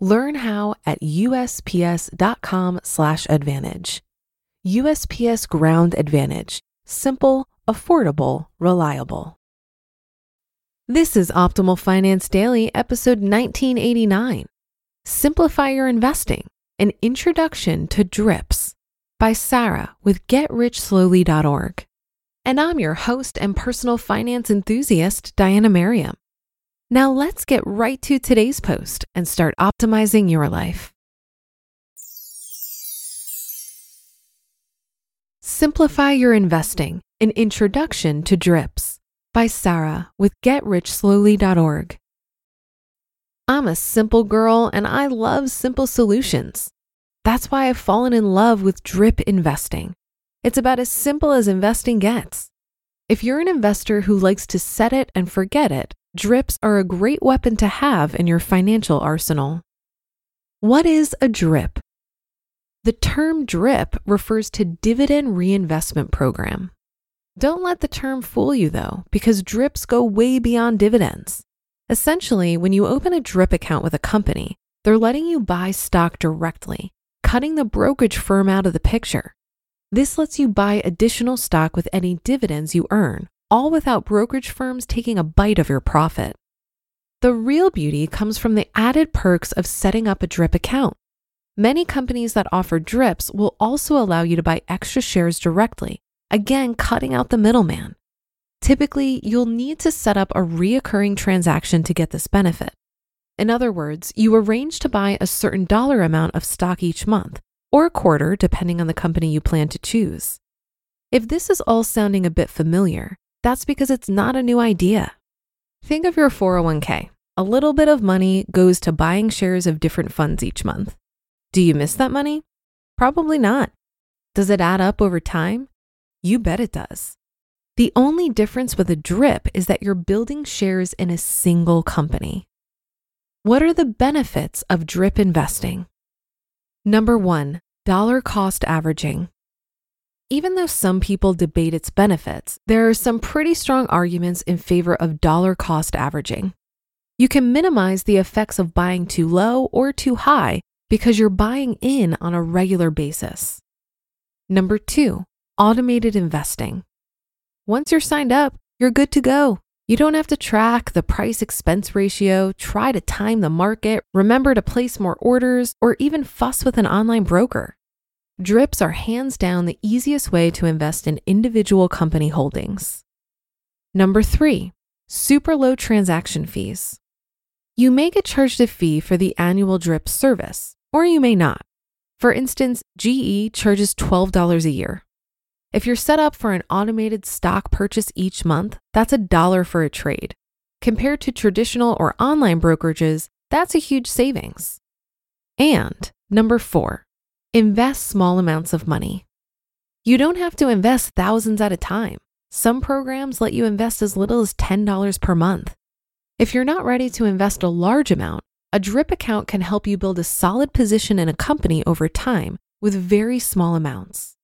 Learn how at usps.com/advantage. USPS Ground Advantage: simple, affordable, reliable. This is Optimal Finance Daily, episode 1989. Simplify Your Investing: An Introduction to DRIPS by Sarah with GetRichSlowly.org. And I'm your host and personal finance enthusiast, Diania Merriam. Now let's get right to today's post and start optimizing your life. Simplify Your Investing An Introduction to DRIPS by Sarah with GetRichSlowly.org. I'm a simple girl and I love simple solutions. That's why I've fallen in love with drip investing. It's about as simple as investing gets. If you're an investor who likes to set it and forget it, drips are a great weapon to have in your financial arsenal. What is a drip? The term DRIP refers to Dividend Reinvestment Program. Don't let the term fool you though, because drips go way beyond dividends. Essentially, when you open a DRIP account with a company, they're letting you buy stock directly, cutting the brokerage firm out of the picture. This lets you buy additional stock with any dividends you earn, all without brokerage firms taking a bite of your profit. The real beauty comes from the added perks of setting up a DRIP account. Many companies that offer DRIPs will also allow you to buy extra shares directly, again, cutting out the middleman. Typically, you'll need to set up a reoccurring transaction to get this benefit. In other words, you arrange to buy a certain dollar amount of stock each month, or a quarter, depending on the company you plan to choose. If this is all sounding a bit familiar, that's because it's not a new idea. Think of your 401k. A little bit of money goes to buying shares of different funds each month. Do you miss that money? Probably not. Does it add up over time? You bet it does. The only difference with a drip is that you're building shares in a single company. What are the benefits of drip investing? Number one, dollar cost averaging. Even though some people debate its benefits, there are some pretty strong arguments in favor of dollar cost averaging. You can minimize the effects of buying too low or too high because you're buying in on a regular basis. Number two, automated investing. Once you're signed up, you're good to go. You don't have to track the price expense ratio, try to time the market, remember to place more orders, or even fuss with an online broker. Drips are hands down the easiest way to invest in individual company holdings. Number three, super low transaction fees. You may get charged a fee for the annual drip service, or you may not. For instance, GE charges $12 a year. If you're set up for an automated stock purchase each month, that's a dollar for a trade. Compared to traditional or online brokerages, that's a huge savings. And number four, Invest small amounts of money. You don't have to invest thousands at a time. Some programs let you invest as little as $10 per month. If you're not ready to invest a large amount, a DRIP account can help you build a solid position in a company over time with very small amounts.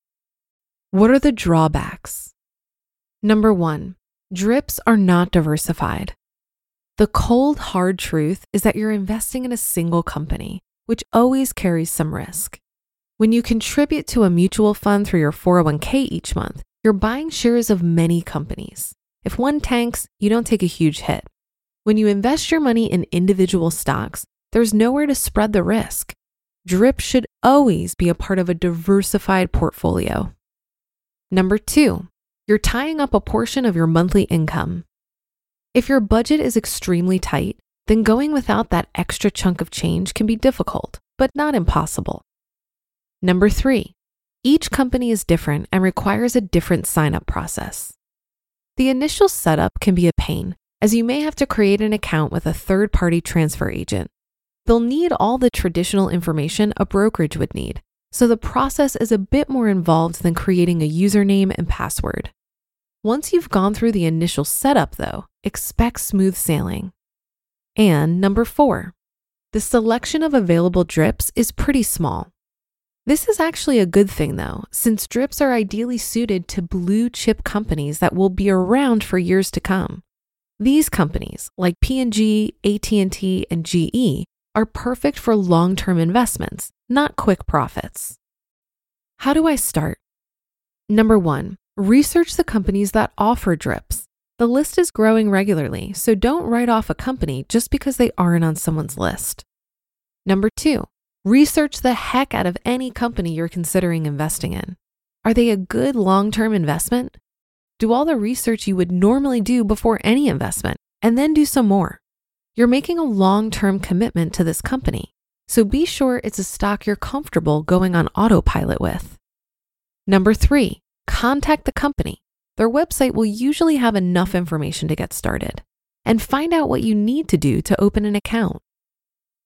What are the drawbacks? Number one, DRIPs are not diversified. The cold, hard truth is that you're investing in a single company, which always carries some risk. When you contribute to a mutual fund through your 401k each month, you're buying shares of many companies. If one tanks, you don't take a huge hit. When you invest your money in individual stocks, there's nowhere to spread the risk. DRIP should always be a part of a diversified portfolio. Number two, you're tying up a portion of your monthly income. If your budget is extremely tight, then going without that extra chunk of change can be difficult, but not impossible. Number three, each company is different and requires a different sign up process. The initial setup can be a pain, as you may have to create an account with a third party transfer agent. they'll need all the traditional information a brokerage would need. So the process is a bit more involved than creating a username and password. Once you've gone through the initial setup, though, expect smooth sailing. And number four, the selection of available drips is pretty small. This is actually a good thing though, since drips are ideally suited to blue chip companies that will be around for years to come. These companies, like P&G, AT&T, and GE, are perfect for long-term investments, not quick profits. How do I start? Number 1, research the companies that offer drips. The list is growing regularly, so don't write off a company just because they aren't on someone's list. Number 2, research the heck out of any company you're considering investing in. Are they a good long-term investment? Do all the research you would normally do before any investment, and then do some more. You're making a long term commitment to this company, so be sure it's a stock you're comfortable going on autopilot with. Number three, contact the company. Their website will usually have enough information to get started. And find out what you need to do to open an account.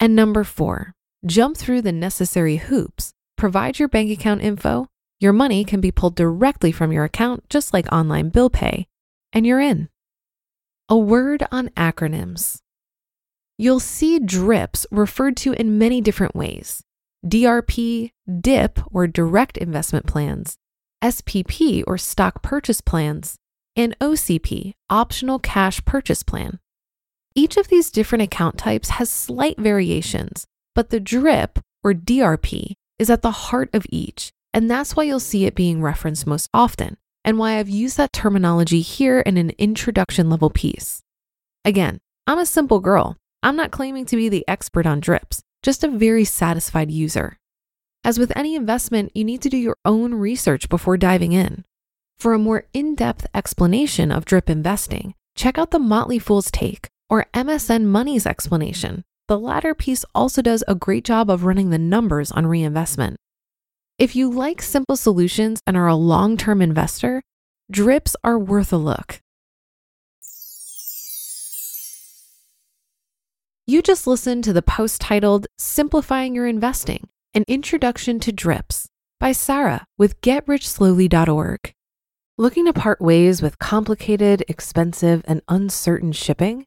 And number four, jump through the necessary hoops, provide your bank account info, your money can be pulled directly from your account, just like online bill pay, and you're in. A word on acronyms. You'll see DRIPs referred to in many different ways. DRP, DIP, or direct investment plans, SPP, or stock purchase plans, and OCP, optional cash purchase plan. Each of these different account types has slight variations, but the DRIP, or DRP, is at the heart of each, and that's why you'll see it being referenced most often, and why I've used that terminology here in an introduction level piece. Again, I'm a simple girl, I'm not claiming to be the expert on drips, just a very satisfied user. As with any investment, you need to do your own research before diving in. For a more in depth explanation of drip investing, check out the Motley Fool's Take or MSN Money's explanation. The latter piece also does a great job of running the numbers on reinvestment. If you like simple solutions and are a long term investor, drips are worth a look. You just listened to the post titled Simplifying Your Investing An Introduction to DRIPS by Sarah with GetRichSlowly.org. Looking to part ways with complicated, expensive, and uncertain shipping?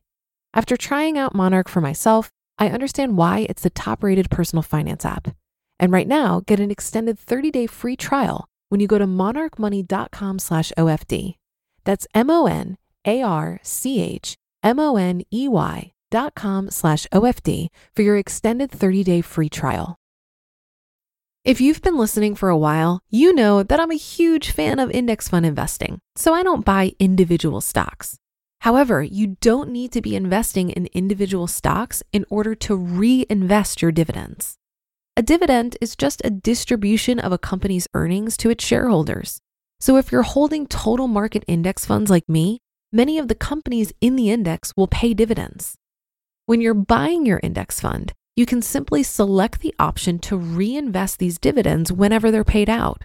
After trying out Monarch for myself, I understand why it's the top-rated personal finance app. And right now, get an extended 30-day free trial when you go to monarchmoney.com slash OFD. That's M O N A R C H M-O-N-E-Y dot com slash OFD for your extended 30-day free trial. If you've been listening for a while, you know that I'm a huge fan of index fund investing, so I don't buy individual stocks. However, you don't need to be investing in individual stocks in order to reinvest your dividends. A dividend is just a distribution of a company's earnings to its shareholders. So if you're holding total market index funds like me, many of the companies in the index will pay dividends. When you're buying your index fund, you can simply select the option to reinvest these dividends whenever they're paid out.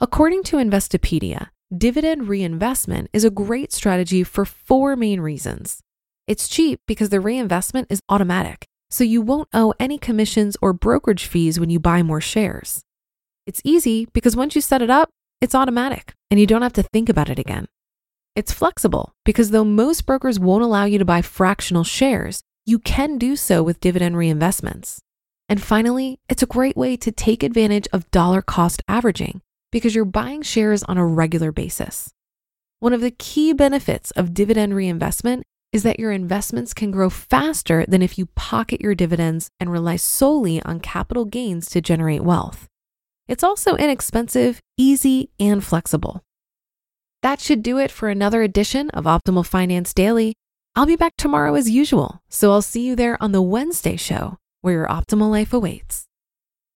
According to Investopedia, dividend reinvestment is a great strategy for four main reasons. It's cheap because the reinvestment is automatic, so you won't owe any commissions or brokerage fees when you buy more shares. It's easy because once you set it up, it's automatic and you don't have to think about it again. It's flexible because though most brokers won't allow you to buy fractional shares, you can do so with dividend reinvestments. And finally, it's a great way to take advantage of dollar cost averaging because you're buying shares on a regular basis. One of the key benefits of dividend reinvestment is that your investments can grow faster than if you pocket your dividends and rely solely on capital gains to generate wealth. It's also inexpensive, easy, and flexible. That should do it for another edition of Optimal Finance Daily. I'll be back tomorrow as usual, so I'll see you there on the Wednesday show where your optimal life awaits.